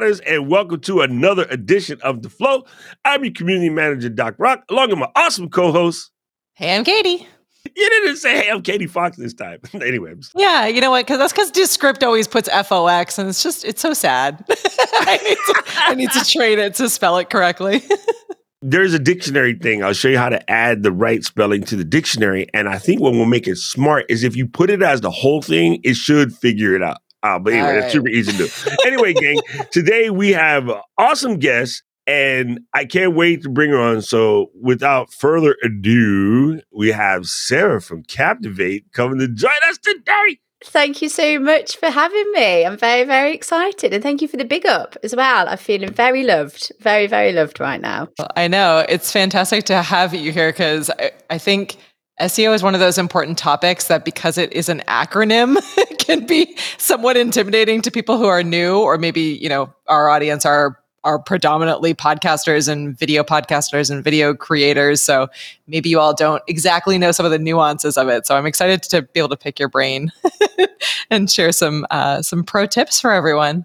Riders, and welcome to another edition of The Flow. I'm your community manager, Doc Rock, along with my awesome co host. Hey, I'm Katie. You didn't say, hey, I'm Katie Fawkes this time. anyway. Yeah, you know what? Because that's because Descript always puts FOX, and it's just, it's so sad. I, need to, I need to train it to spell it correctly. There's a dictionary thing. I'll show you how to add the right spelling to the dictionary. And I think what will make it smart is if you put it as the whole thing, it should figure it out. Uh, but anyway, right. it's super easy to do. anyway, gang, today we have awesome guests and I can't wait to bring her on. So, without further ado, we have Sarah from Captivate coming to join us today. Thank you so much for having me. I'm very, very excited. And thank you for the big up as well. I'm feeling very loved, very, very loved right now. I know. It's fantastic to have you here because I, I think SEO is one of those important topics that because it is an acronym can be somewhat intimidating to people who are new or maybe, you know, our audience are are predominantly podcasters and video podcasters and video creators. So maybe you all don't exactly know some of the nuances of it. So I'm excited to be able to pick your brain and share some uh, some pro tips for everyone.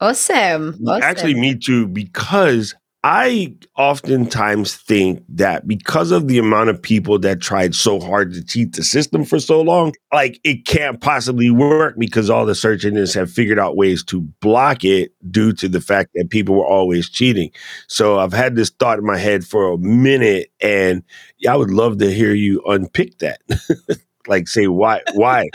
Awesome. awesome. Actually, me too, because I oftentimes think that because of the amount of people that tried so hard to cheat the system for so long, like it can't possibly work because all the search engines have figured out ways to block it due to the fact that people were always cheating. So I've had this thought in my head for a minute and I would love to hear you unpick that. like say why why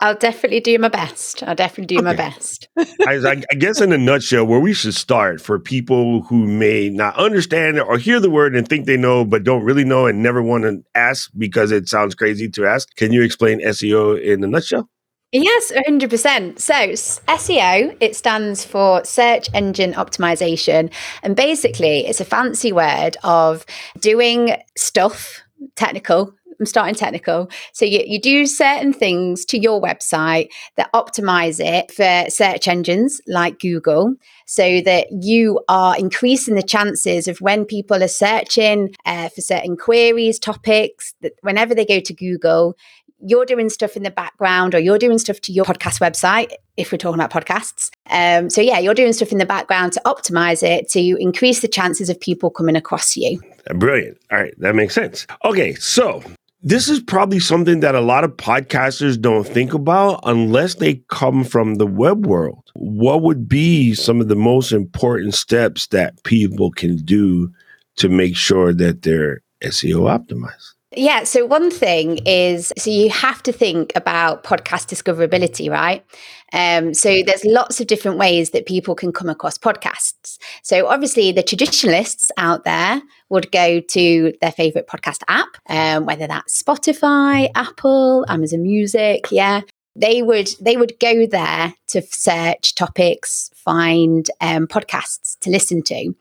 I'll definitely do my best. I'll definitely do okay. my best. I, I, guess, in a nutshell, where we should start for people who may not understand or hear the word and think they know, but don't really know and never want to ask because it sounds crazy to ask. Can you explain SEO in a nutshell? Yes, 100%. So, SEO, it stands for search engine optimization. And basically, it's a fancy word of doing stuff, technical, I'm starting technical. So you, you do certain things to your website that optimize it for search engines like Google so that you are increasing the chances of when people are searching uh, for certain queries, topics, that whenever they go to Google, you're doing stuff in the background or you're doing stuff to your podcast website if we're talking about podcasts. Um, so yeah you're doing stuff in the background to optimize it to increase the chances of people coming across you. Brilliant. All right that makes sense. Okay so this is probably something that a lot of podcasters don't think about unless they come from the web world. What would be some of the most important steps that people can do to make sure that they're SEO optimized? Yeah. So, one thing is so you have to think about podcast discoverability, right? Um, so, there's lots of different ways that people can come across podcasts. So, obviously, the traditionalists out there would go to their favorite podcast app, um, whether that's Spotify, Apple, Amazon Music. Yeah. They would they would go there to search topics, find um, podcasts to listen to.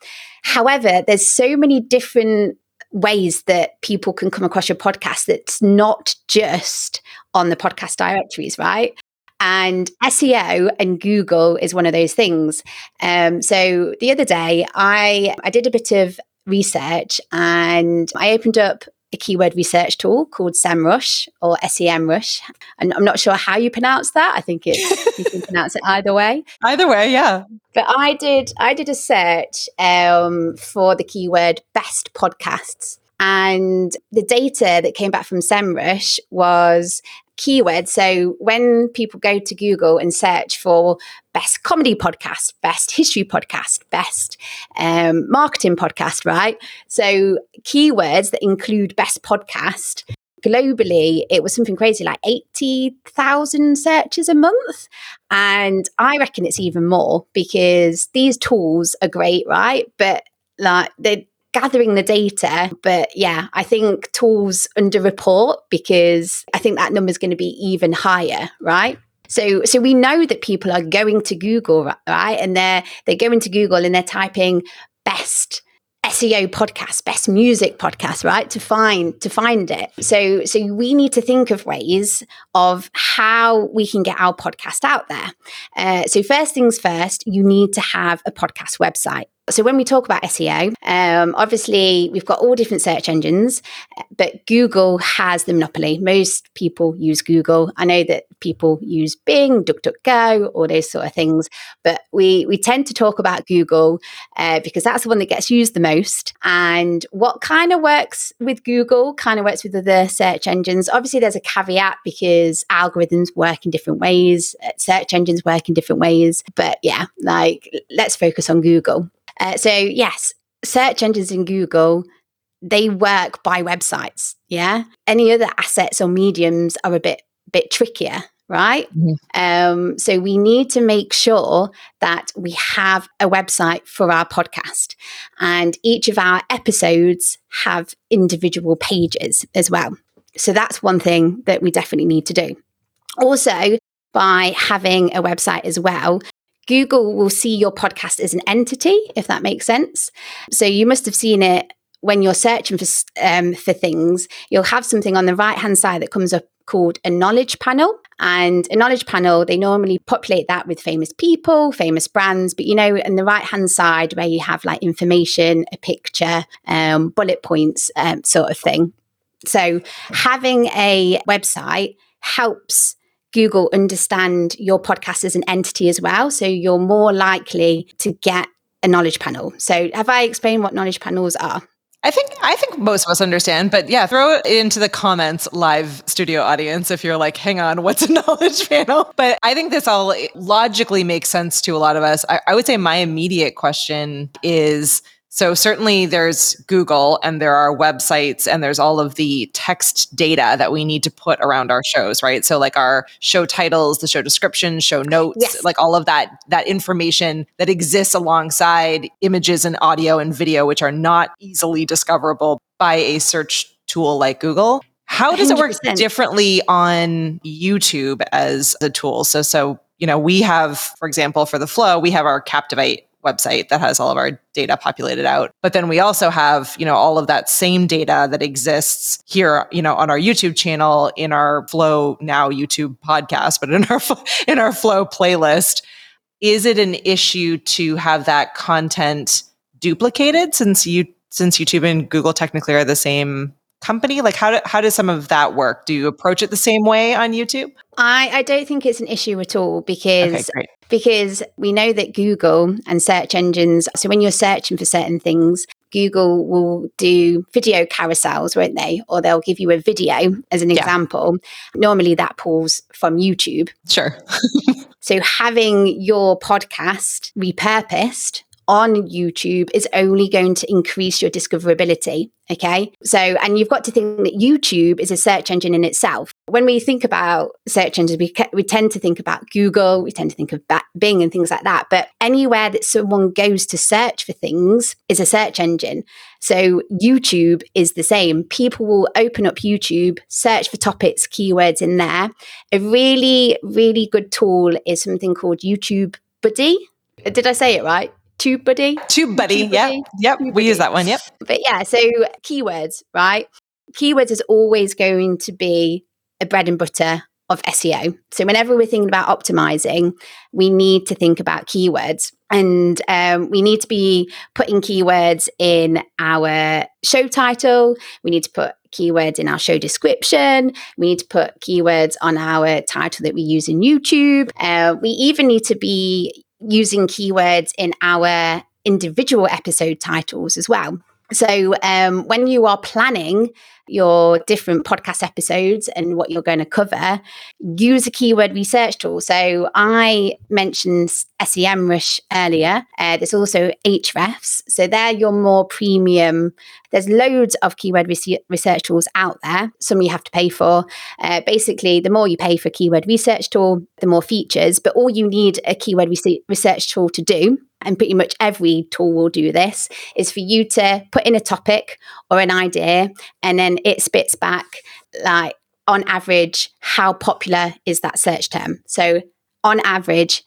However, there's so many different ways that people can come across your podcast that's not just on the podcast directories, right? And SEO and Google is one of those things. Um, so the other day, I I did a bit of research and I opened up a keyword research tool called SEMrush or SEMrush. And I'm not sure how you pronounce that. I think it's you can pronounce it either way. Either way, yeah. But I did I did a search um, for the keyword best podcasts. And the data that came back from SEMrush was keywords. So when people go to Google and search for best comedy podcast, best history podcast, best um, marketing podcast, right? So keywords that include best podcast. Globally, it was something crazy like 80,000 searches a month. And I reckon it's even more because these tools are great, right? But like they're gathering the data. But yeah, I think tools under report because I think that number is going to be even higher, right? So, so we know that people are going to Google, right? And they're they're going to Google and they're typing best SEO podcast, best music podcast, right? To find to find it. So, so we need to think of ways of how we can get our podcast out there. Uh, so, first things first, you need to have a podcast website So when we talk about SEO, um, obviously we've got all different search engines, but Google has the monopoly. Most people use Google. I know that people use Bing, DuckDuckGo, all those sort of things, but we we tend to talk about Google uh, because that's the one that gets used the most. And what kind of works with Google kind of works with other search engines. Obviously, there's a caveat because algorithms work in different ways, search engines work in different ways. But yeah, like let's focus on Google. Uh, so, yes, search engines in Google, they work by websites. Yeah. Any other assets or mediums are a bit, bit trickier right? Mm-hmm. Um, so we need to make sure that we have a website for our podcast, and each of our episodes have individual pages as well. So that's one thing that we definitely need to do. Also, by having a website as well, Google will see your podcast as an entity, if that makes sense. So you must have seen it when you're searching for um, for things. You'll have something on the right hand side that comes up called a knowledge panel. And a knowledge panel, they normally populate that with famous people, famous brands. But you know, in the right hand side where you have like information, a picture, um, bullet points, um, sort of thing. So having a website helps Google understand your podcast as an entity as well. So you're more likely to get a knowledge panel. So have I explained what knowledge panels are? I think I think most of us understand, but yeah, throw it into the comments, live studio audience, if you're like, hang on, what's a knowledge panel? But I think this all logically makes sense to a lot of us. I, I would say my immediate question is so certainly there's Google and there are websites and there's all of the text data that we need to put around our shows, right? So like our show titles, the show description, show notes, yes. like all of that that information that exists alongside images and audio and video which are not easily discoverable by a search tool like Google. How does 100%. it work differently on YouTube as a tool? So so you know, we have for example for the flow, we have our Captivate website that has all of our data populated out. But then we also have, you know, all of that same data that exists here, you know, on our YouTube channel, in our Flow Now YouTube podcast, but in our in our Flow playlist. Is it an issue to have that content duplicated since you since YouTube and Google technically are the same company? Like how do, how does some of that work? Do you approach it the same way on YouTube? I, I don't think it's an issue at all because okay, because we know that Google and search engines, so when you're searching for certain things, Google will do video carousels, won't they? Or they'll give you a video as an yeah. example. Normally that pulls from YouTube. Sure. so having your podcast repurposed on YouTube is only going to increase your discoverability. Okay. So, and you've got to think that YouTube is a search engine in itself. When we think about search engines, we, we tend to think about Google, we tend to think of Bing and things like that. But anywhere that someone goes to search for things is a search engine. So, YouTube is the same. People will open up YouTube, search for topics, keywords in there. A really, really good tool is something called YouTube Buddy. Did I say it right? TubeBuddy. TubeBuddy, yeah. Yep. We use that one, yep. But yeah, so keywords, right? Keywords is always going to be a bread and butter of SEO. So whenever we're thinking about optimizing, we need to think about keywords. And um, we need to be putting keywords in our show title. We need to put keywords in our show description. We need to put keywords on our title that we use in YouTube. Uh, we even need to be using keywords in our individual episode titles as well. So, um, when you are planning your different podcast episodes and what you're going to cover, use a keyword research tool. So, I mentioned SEMrush earlier. Uh, there's also Ahrefs. So, they're your more premium. There's loads of keyword research tools out there. Some you have to pay for. Uh, basically, the more you pay for a keyword research tool, the more features. But all you need a keyword research tool to do and pretty much every tool will do this, is for you to put in a topic or an idea and then it spits back like on average, how popular is that search term? So on average,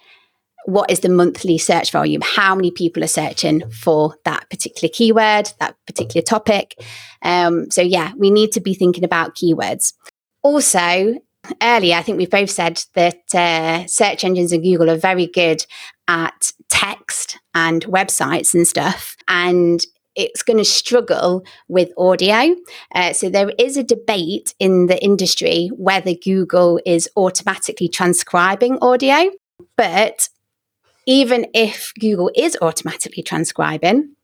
what is the monthly search volume? How many people are searching for that particular keyword, that particular topic? Um, so, yeah, we need to be thinking about keywords. Also, earlier, I think we both said that uh, search engines and Google are very good at text and websites and stuff. And it's going to struggle with audio. Uh, so there is a debate in the industry whether Google is automatically transcribing audio. But even if Google is automatically transcribing,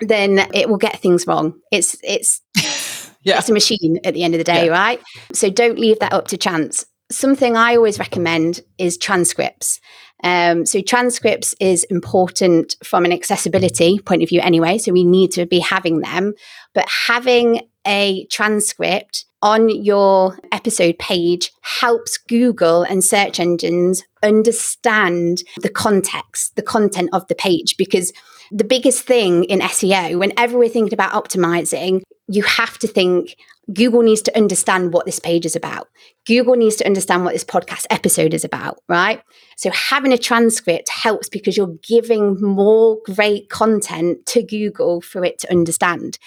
then it will get things wrong. It's it's yeah. it's a machine at the end of the day, yeah. right? So don't leave that up to chance. Something I always recommend is transcripts. Um, so transcripts is important from an accessibility point of view anyway. So we need to be having them, but having a transcript on your episode page helps Google and search engines understand the context, the content of the page, because the biggest thing in SEO, whenever we're thinking about optimizing, you have to think Google needs to understand what this page is about. Google needs to understand what this podcast episode is about, right? So having a transcript helps because you're giving more great content to Google for it to understand.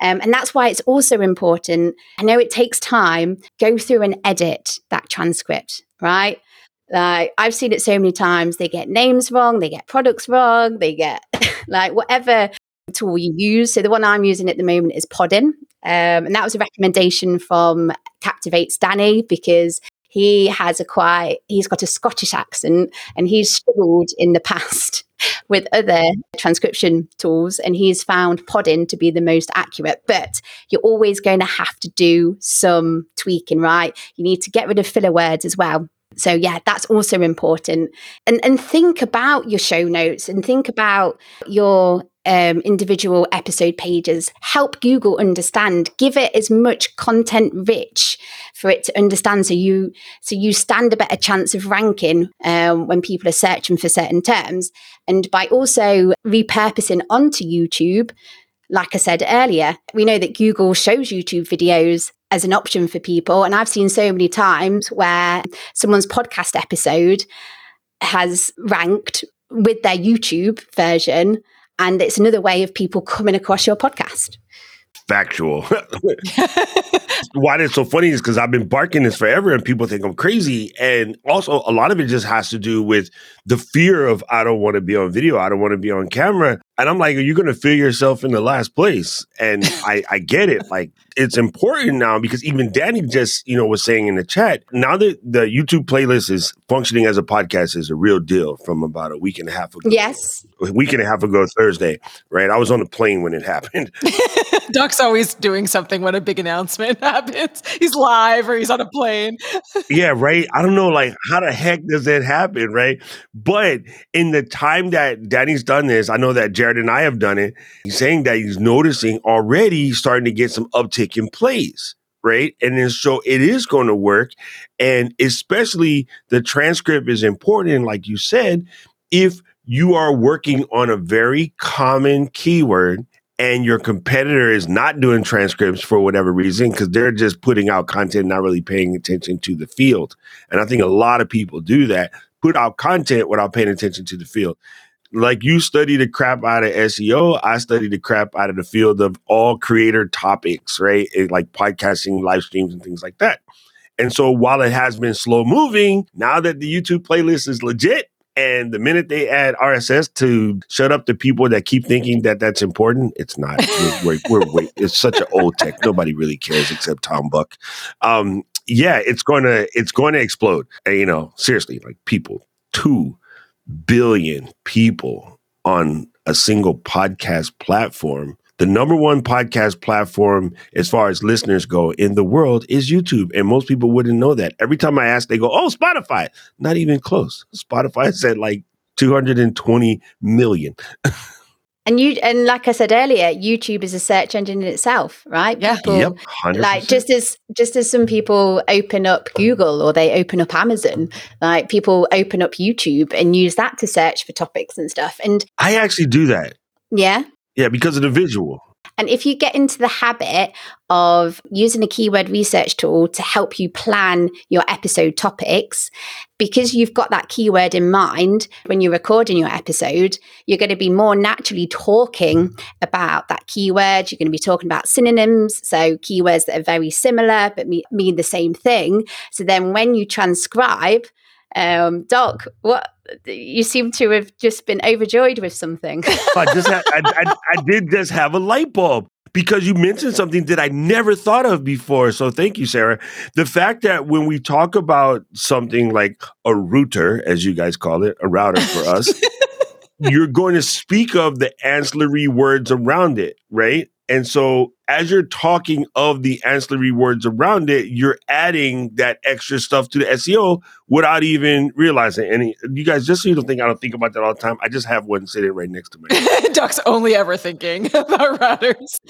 Um, and that's why it's also important. I know it takes time, go through and edit that transcript, right? Like I've seen it so many times. They get names wrong, they get products wrong, they get like whatever tool you use. So the one I'm using at the moment is Podin. Um, and that was a recommendation from Captivates Danny because he has a quite he's got a Scottish accent and he's struggled in the past with other transcription tools and he's found Podin to be the most accurate. But you're always going to have to do some tweaking, right? You need to get rid of filler words as well. So yeah, that's also important. And and think about your show notes and think about your um, individual episode pages. Help Google understand. Give it as much content rich for it to understand, so you so you stand a better chance of ranking um, when people are searching for certain terms. And by also repurposing onto YouTube, like I said earlier, we know that Google shows YouTube videos as an option for people. And I've seen so many times where someone's podcast episode has ranked with their YouTube version and it's another way of people coming across your podcast. Factual. Why it's so funny is because I've been barking this forever and people think I'm crazy. And also, a lot of it just has to do with the fear of I don't want to be on video, I don't want to be on camera. And I'm like, are you going to feel yourself in the last place? And I, I get it. Like, it's important now because even Danny just, you know, was saying in the chat, now that the YouTube playlist is functioning as a podcast is a real deal from about a week and a half ago. Yes. A week and a half ago, Thursday, right? I was on the plane when it happened. Doc's always doing something when a big announcement happens. He's live or he's on a plane. yeah, right. I don't know, like, how the heck does that happen, right? But in the time that Danny's done this, I know that Jared and I have done it. He's saying that he's noticing already he's starting to get some uptick in plays, right? And then so it is going to work. And especially the transcript is important, like you said, if you are working on a very common keyword and your competitor is not doing transcripts for whatever reason because they're just putting out content not really paying attention to the field and i think a lot of people do that put out content without paying attention to the field like you study the crap out of seo i study the crap out of the field of all creator topics right it, like podcasting live streams and things like that and so while it has been slow moving now that the youtube playlist is legit and the minute they add RSS to shut up the people that keep thinking that that's important, it's not. We're, we're, we're it's such an old tech. Nobody really cares except Tom Buck. Um, yeah, it's going to it's going to explode. And, you know, seriously, like people, two billion people on a single podcast platform the number one podcast platform as far as listeners go in the world is YouTube. And most people wouldn't know that. Every time I ask, they go, Oh, Spotify. Not even close. Spotify said like 220 million. And you and like I said earlier, YouTube is a search engine in itself, right? Yeah. People, yep, 100%. like just as just as some people open up Google or they open up Amazon, like people open up YouTube and use that to search for topics and stuff. And I actually do that. Yeah. Yeah, because of the visual. And if you get into the habit of using a keyword research tool to help you plan your episode topics, because you've got that keyword in mind when you're recording your episode, you're going to be more naturally talking about that keyword. You're going to be talking about synonyms, so keywords that are very similar but mean the same thing. So then when you transcribe, um, Doc, what you seem to have just been overjoyed with something. I just had, I, I, I did just have a light bulb because you mentioned something that I never thought of before. So thank you, Sarah. The fact that when we talk about something like a router, as you guys call it, a router for us, you're going to speak of the ancillary words around it, right? And so as you're talking of the ancillary words around it, you're adding that extra stuff to the SEO without even realizing. And you guys, just so you don't think I don't think about that all the time, I just have one sitting right next to me. Doc's only ever thinking about routers.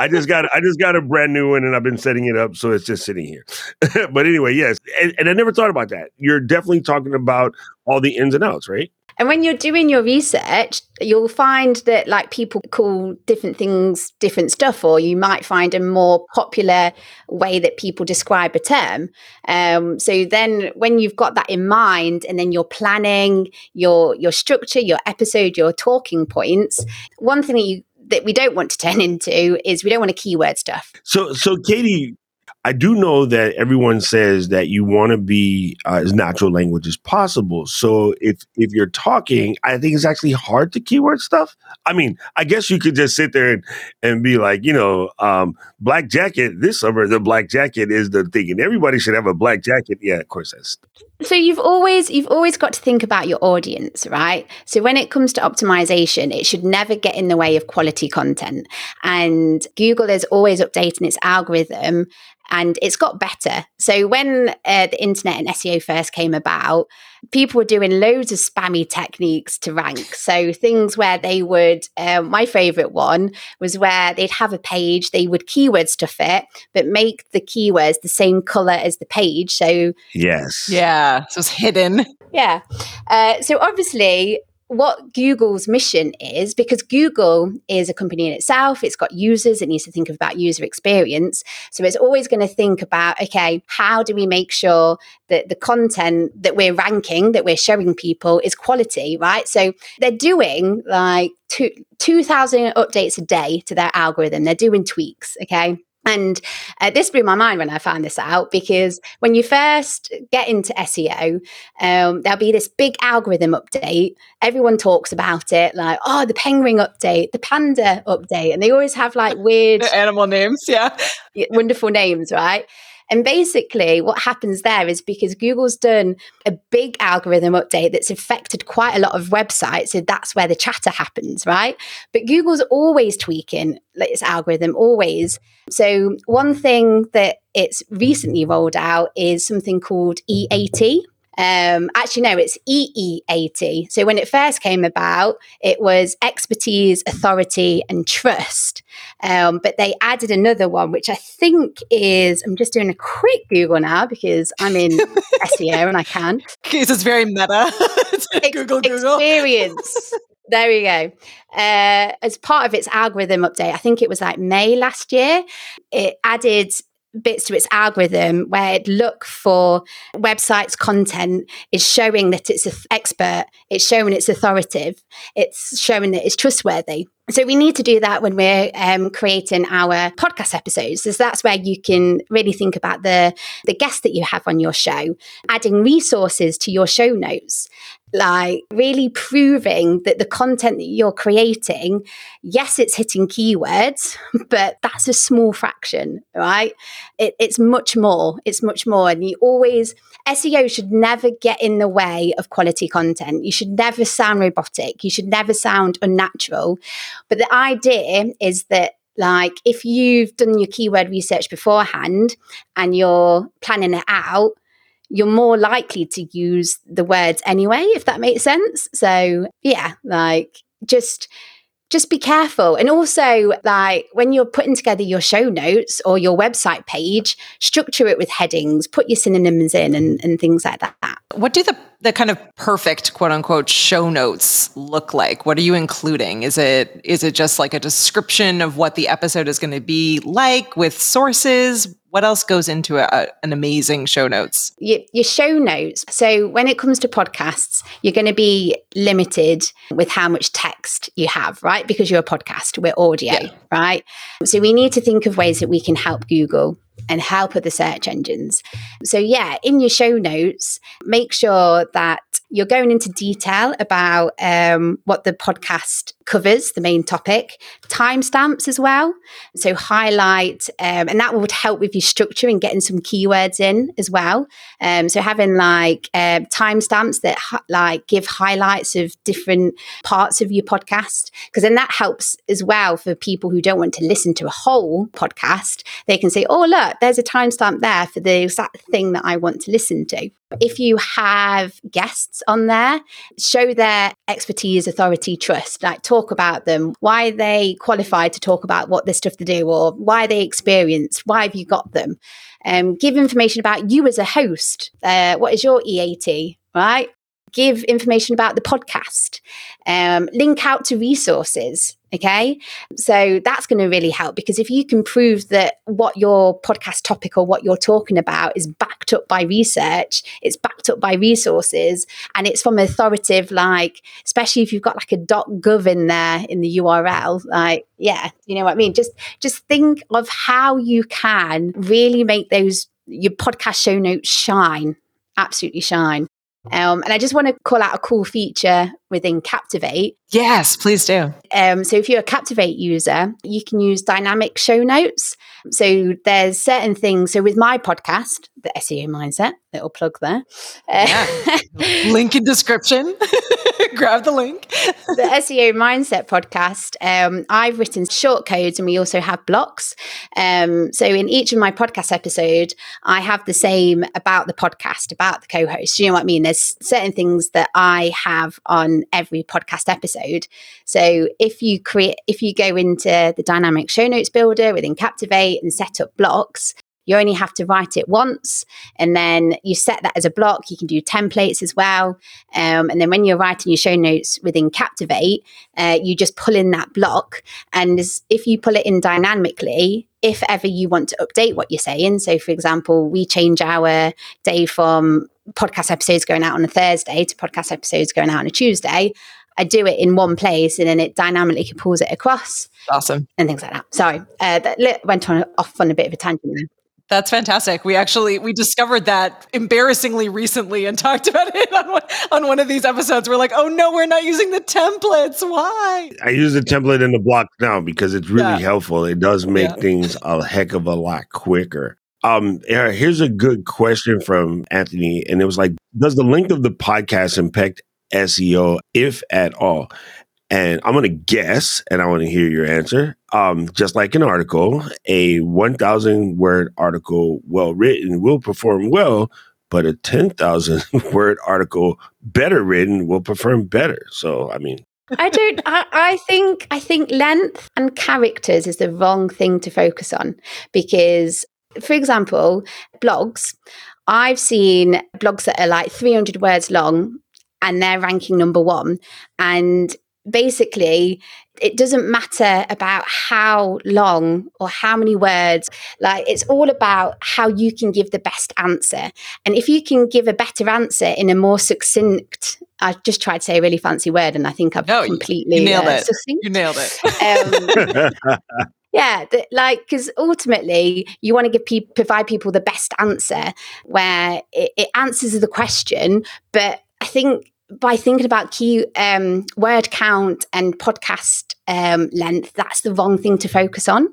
I just got I just got a brand new one and I've been setting it up so it's just sitting here. but anyway, yes. And, and I never thought about that. You're definitely talking about all the ins and outs, right? And when you're doing your research, you'll find that like people call different things different stuff, or you might find a more popular way that people describe a term. Um, so then when you've got that in mind and then you're planning your your structure, your episode, your talking points, one thing that you that we don't want to turn into is we don't want to keyword stuff. So so Katie, I do know that everyone says that you want to be uh, as natural language as possible. So if if you're talking, I think it's actually hard to keyword stuff. I mean, I guess you could just sit there and, and be like, you know, um, black jacket this summer. The black jacket is the thing, and everybody should have a black jacket. Yeah, of course that's. So you've always you've always got to think about your audience, right? So when it comes to optimization, it should never get in the way of quality content. And Google is always updating its algorithm and it's got better. So when uh, the internet and SEO first came about, people were doing loads of spammy techniques to rank. So things where they would, um, my favorite one was where they'd have a page, they would keyword stuff it, but make the keywords the same color as the page. So yes, yeah, so it's hidden. Yeah. Uh, so obviously, what Google's mission is because Google is a company in itself, it's got users, it needs to think about user experience. So it's always going to think about okay, how do we make sure that the content that we're ranking, that we're showing people is quality, right? So they're doing like two, 2,000 updates a day to their algorithm, they're doing tweaks, okay? And uh, this blew my mind when I found this out because when you first get into SEO, um, there'll be this big algorithm update. Everyone talks about it, like, oh, the penguin update, the panda update. And they always have like weird animal names, yeah. Wonderful names, right? And basically, what happens there is because Google's done a big algorithm update that's affected quite a lot of websites. So that's where the chatter happens, right? But Google's always tweaking its algorithm, always. So, one thing that it's recently rolled out is something called EAT, um, actually, no, it's E-E-A-T. So when it first came about, it was expertise, authority, and trust. Um, but they added another one, which I think is, I'm just doing a quick Google now because I'm in SEO and I can. This is very meta. Google, Google. Experience. There we go. Uh, as part of its algorithm update, I think it was like May last year, it added bits to its algorithm where it look for websites content is showing that it's an expert it's showing it's authoritative it's showing that it's trustworthy so we need to do that when we're um, creating our podcast episodes so that's where you can really think about the the guests that you have on your show adding resources to your show notes like really proving that the content that you're creating, yes, it's hitting keywords, but that's a small fraction, right? It, it's much more. It's much more. And you always, SEO should never get in the way of quality content. You should never sound robotic. You should never sound unnatural. But the idea is that like if you've done your keyword research beforehand and you're planning it out you're more likely to use the words anyway, if that makes sense. So, yeah, like just just be careful. And also, like when you're putting together your show notes or your website page, structure it with headings, put your synonyms in and, and things like that. What do the the kind of perfect quote unquote show notes look like? What are you including? Is it is it just like a description of what the episode is going to be like with sources? What else goes into a, an amazing show notes? Your, your show notes. So when it comes to podcasts, you're going to be limited with how much text you have, right? Because you're a podcast, we're audio, yeah. right? So we need to think of ways that we can help Google and help the search engines. So, yeah, in your show notes, make sure that you're going into detail about um, what the podcast covers, the main topic, timestamps as well. So, highlight, um, and that would help with your structure and getting some keywords in as well. Um, so, having like uh, timestamps that ha- like give highlights of different parts of your podcast, because then that helps as well for people who don't want to listen to a whole podcast. They can say, oh, look, there's a timestamp there for the exact thing that I want to listen to. If you have guests on there, show their expertise, authority, trust, like talk about them, why they qualified to talk about what the stuff to do or why they experienced, why have you got them? Um, give information about you as a host. Uh, what is your EAT, right? Give information about the podcast. Um, link out to resources. Okay. So that's going to really help because if you can prove that what your podcast topic or what you're talking about is backed up by research, it's backed up by resources, and it's from authoritative, like, especially if you've got like a .gov in there in the URL, like, yeah, you know what I mean? Just, just think of how you can really make those, your podcast show notes shine, absolutely shine. Um, and I just want to call out a cool feature within Captivate. Yes, please do. Um, so if you're a Captivate user, you can use dynamic show notes. So there's certain things. So with my podcast, the SEO mindset, little plug there. Yeah. link in description. Grab the link. the SEO mindset podcast. Um, I've written short codes, and we also have blocks. Um, so in each of my podcast episode, I have the same about the podcast, about the co-host. You know what I mean? There's certain things that I have on every podcast episode. So if you create, if you go into the dynamic show notes builder within Captivate and set up blocks, you only have to write it once and then you set that as a block. You can do templates as well. Um, and then when you're writing your show notes within Captivate, uh, you just pull in that block. And if you pull it in dynamically, if ever you want to update what you're saying, so for example, we change our day from podcast episodes going out on a Thursday to podcast episodes going out on a Tuesday, I do it in one place and then it dynamically pulls it across. Awesome. And things like that. Sorry, uh, that went on off on a bit of a tangent. there. That's fantastic. We actually we discovered that embarrassingly recently and talked about it on one, on one of these episodes. We're like, oh no, we're not using the templates. Why? I use the template in the block now because it's really yeah. helpful. It does make yeah. things a heck of a lot quicker. Um, here's a good question from Anthony, and it was like, does the length of the podcast impact SEO, if at all? And I'm to guess, and I want to hear your answer. Um, just like an article, a 1,000 word article, well written, will perform well, but a 10,000 word article, better written, will perform better. So, I mean, I don't. I, I, think. I think length and characters is the wrong thing to focus on because for example, blogs, I've seen blogs that are like 300 words long and they're ranking number one. And basically, it doesn't matter about how long or how many words. Like, it's all about how you can give the best answer. And if you can give a better answer in a more succinct, I just tried to say a really fancy word, and I think I've no, completely you nailed uh, it. Succinct. You nailed it. Yeah, like because ultimately you want to give people provide people the best answer where it, it answers the question, but I think by thinking about key um, word count and podcast um, length, that's the wrong thing to focus on.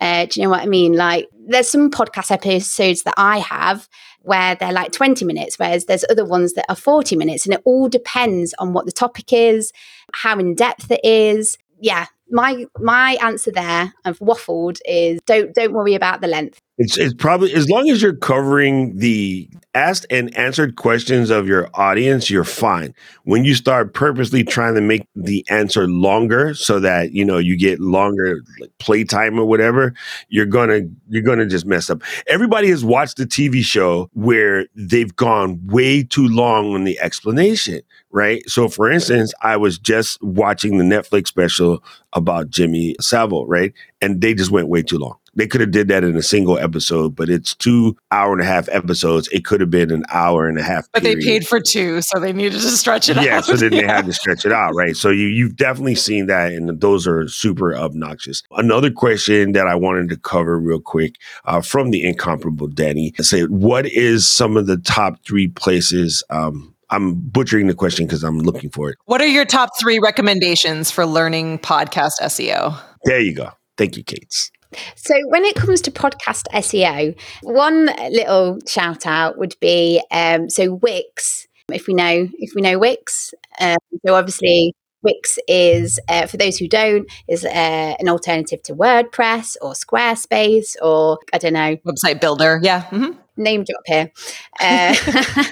Uh, do you know what I mean? Like, there's some podcast episodes that I have where they're like 20 minutes, whereas there's other ones that are 40 minutes, and it all depends on what the topic is, how in depth it is. Yeah, my my answer there, I've waffled, is don't don't worry about the length. It's it's probably as long as you're covering the asked and answered questions of your audience, you're fine. When you start purposely trying to make the answer longer so that you know you get longer like, playtime or whatever, you're gonna you're gonna just mess up. Everybody has watched the TV show where they've gone way too long on the explanation, right? So for instance, I was just watching the Netflix special about Jimmy Savile, right? And they just went way too long. They could have did that in a single episode, but it's two hour and a half episodes. It could have been an hour and a half. But period. they paid for two, so they needed to stretch it yeah, out. Yeah, so then they had to stretch it out, right? So you you've definitely seen that, and those are super obnoxious. Another question that I wanted to cover real quick uh, from the incomparable Danny said, "What is some of the top three places?" Um, I'm butchering the question because I'm looking for it. What are your top three recommendations for learning podcast SEO? There you go. Thank you, Kate. So, when it comes to podcast SEO, one little shout out would be um, so Wix. If we know, if we know Wix, um, so obviously Wix is, uh, for those who don't, is uh, an alternative to WordPress or Squarespace or I don't know website builder. Yeah, mm-hmm. name drop here. Uh,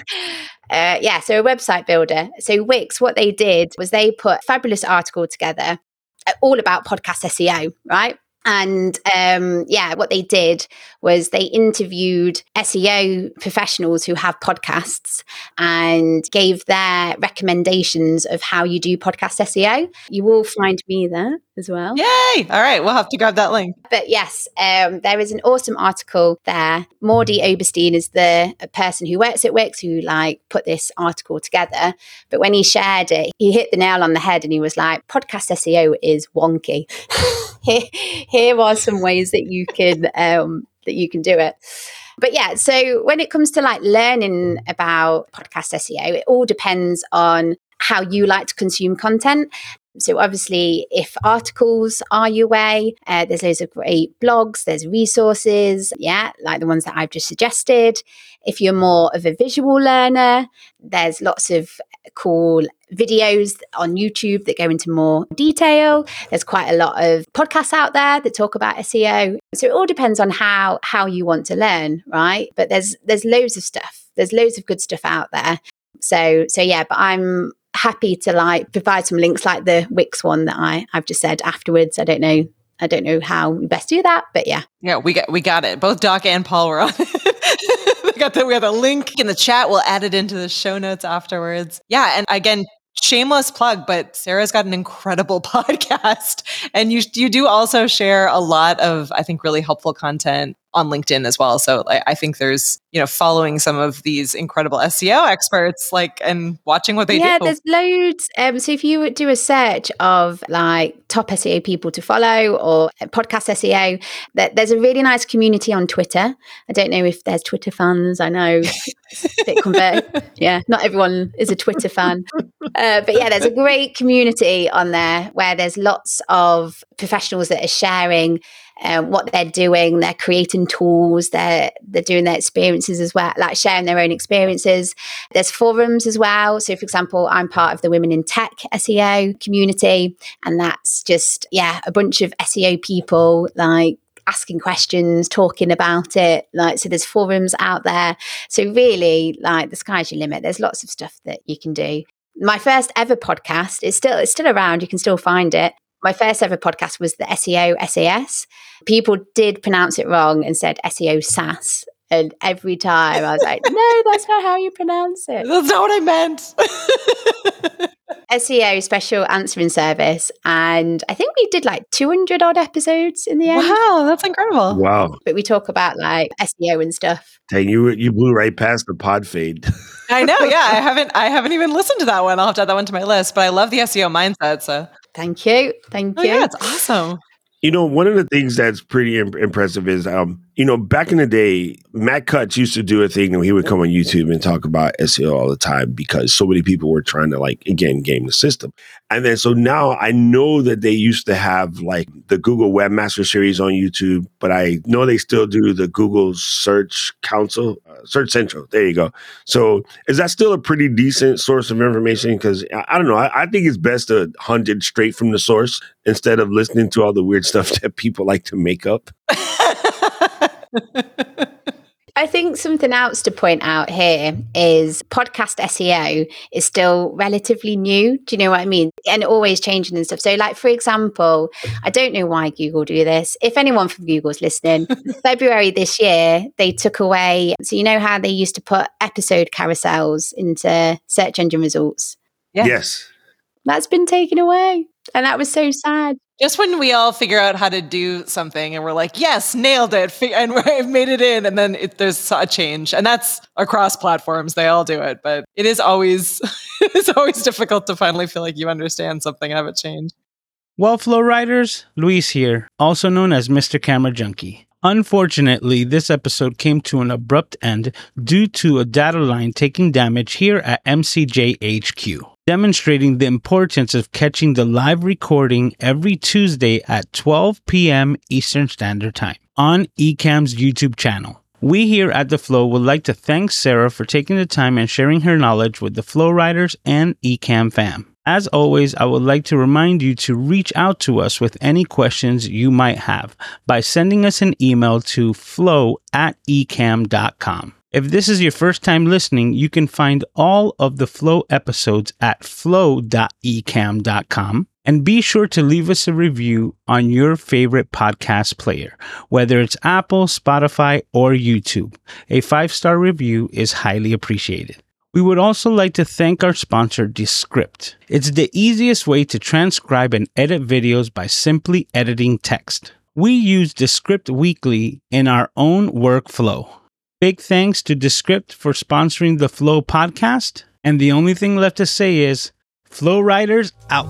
uh, yeah, so a website builder. So Wix, what they did was they put fabulous article together, uh, all about podcast SEO, right? And um, yeah, what they did was they interviewed SEO professionals who have podcasts and gave their recommendations of how you do podcast SEO. You will find me there as well. Yay! All right, we'll have to grab that link. But yes, um, there is an awesome article there. Mordy Oberstein is the person who works at Wix who like put this article together. But when he shared it, he hit the nail on the head and he was like, podcast SEO is wonky. here, here are some ways that you can um, that you can do it. But yeah, so when it comes to like learning about podcast SEO, it all depends on how you like to consume content. So, obviously, if articles are your way, uh, there's loads of great blogs, there's resources, yeah, like the ones that I've just suggested. If you're more of a visual learner, there's lots of cool videos on YouTube that go into more detail. There's quite a lot of podcasts out there that talk about SEO. So it all depends on how how you want to learn, right? But there's there's loads of stuff. There's loads of good stuff out there. So so yeah, but I'm happy to like provide some links like the Wix one that I I've just said afterwards. I don't know I don't know how we best do that, but yeah. Yeah, we got we got it. Both Doc and Paul were on we got the we got the link in the chat. We'll add it into the show notes afterwards. Yeah, and again, shameless plug, but Sarah's got an incredible podcast, and you you do also share a lot of I think really helpful content on LinkedIn as well. So I, I, think there's, you know, following some of these incredible SEO experts, like, and watching what they yeah, do. Yeah, there's loads. Um, so if you do a search of like top SEO people to follow or podcast SEO, that there's a really nice community on Twitter. I don't know if there's Twitter fans. I know bit convert. yeah, not everyone is a Twitter fan, uh, but yeah, there's a great community on there where there's lots of professionals that are sharing um, what they're doing. They're creating tools. They're they're doing their experiences as well, like sharing their own experiences. There's forums as well. So, for example, I'm part of the Women in Tech SEO community, and that's just yeah, a bunch of SEO people like asking questions, talking about it. Like, so there's forums out there. So really, like the sky's your limit. There's lots of stuff that you can do. My first ever podcast is still it's still around. You can still find it. My first ever podcast was the SEO SAS. People did pronounce it wrong and said SEO SAS. And every time I was like, no, that's not how you pronounce it. That's not what I meant. SEO special answering service. And I think we did like 200 odd episodes in the end. Wow, that's incredible. Wow. But we talk about like SEO and stuff. Dang, you you blew right past the pod fade. I know, yeah. I haven't I haven't even listened to that one. I'll have to add that one to my list. But I love the SEO mindset. So Thank you. Thank oh, you. Yeah, it's awesome. You know, one of the things that's pretty imp- impressive is, um, you know, back in the day, Matt Cutts used to do a thing and he would come on YouTube and talk about SEO all the time because so many people were trying to, like, again, game the system. And then so now I know that they used to have like the Google Webmaster Series on YouTube, but I know they still do the Google Search Council, Search Central. There you go. So is that still a pretty decent source of information? Because I, I, don't know. I, I think it's best to hunt it straight from the source instead of listening to all the weird stuff that people like to make up. I think something else to point out here is podcast SEO is still relatively new. Do you know what I mean? And always changing and stuff. So, like, for example, I don't know why Google do this. If anyone from Google's listening, February this year, they took away. So, you know how they used to put episode carousels into search engine results? Yeah. Yes. That's been taken away. And that was so sad. Just when we all figure out how to do something and we're like, yes, nailed it, and we've made it in, and then it, there's a change, and that's across platforms. They all do it, but it is always it's always difficult to finally feel like you understand something and have it change. Well, Flow Riders, Luis here, also known as Mr. Camera Junkie. Unfortunately, this episode came to an abrupt end due to a data line taking damage here at MCJ HQ demonstrating the importance of catching the live recording every Tuesday at 12 p.m. Eastern Standard Time on Ecamm's YouTube channel. We here at The Flow would like to thank Sarah for taking the time and sharing her knowledge with the Flow Riders and Ecamm fam. As always, I would like to remind you to reach out to us with any questions you might have by sending us an email to flow at ecamm.com. If this is your first time listening, you can find all of the Flow episodes at flow.ecamm.com And be sure to leave us a review on your favorite podcast player, whether it's Apple, Spotify, or YouTube. A five star review is highly appreciated. We would also like to thank our sponsor, Descript. It's the easiest way to transcribe and edit videos by simply editing text. We use Descript weekly in our own workflow. Big thanks to Descript for sponsoring the Flow podcast. And the only thing left to say is Flow Riders out.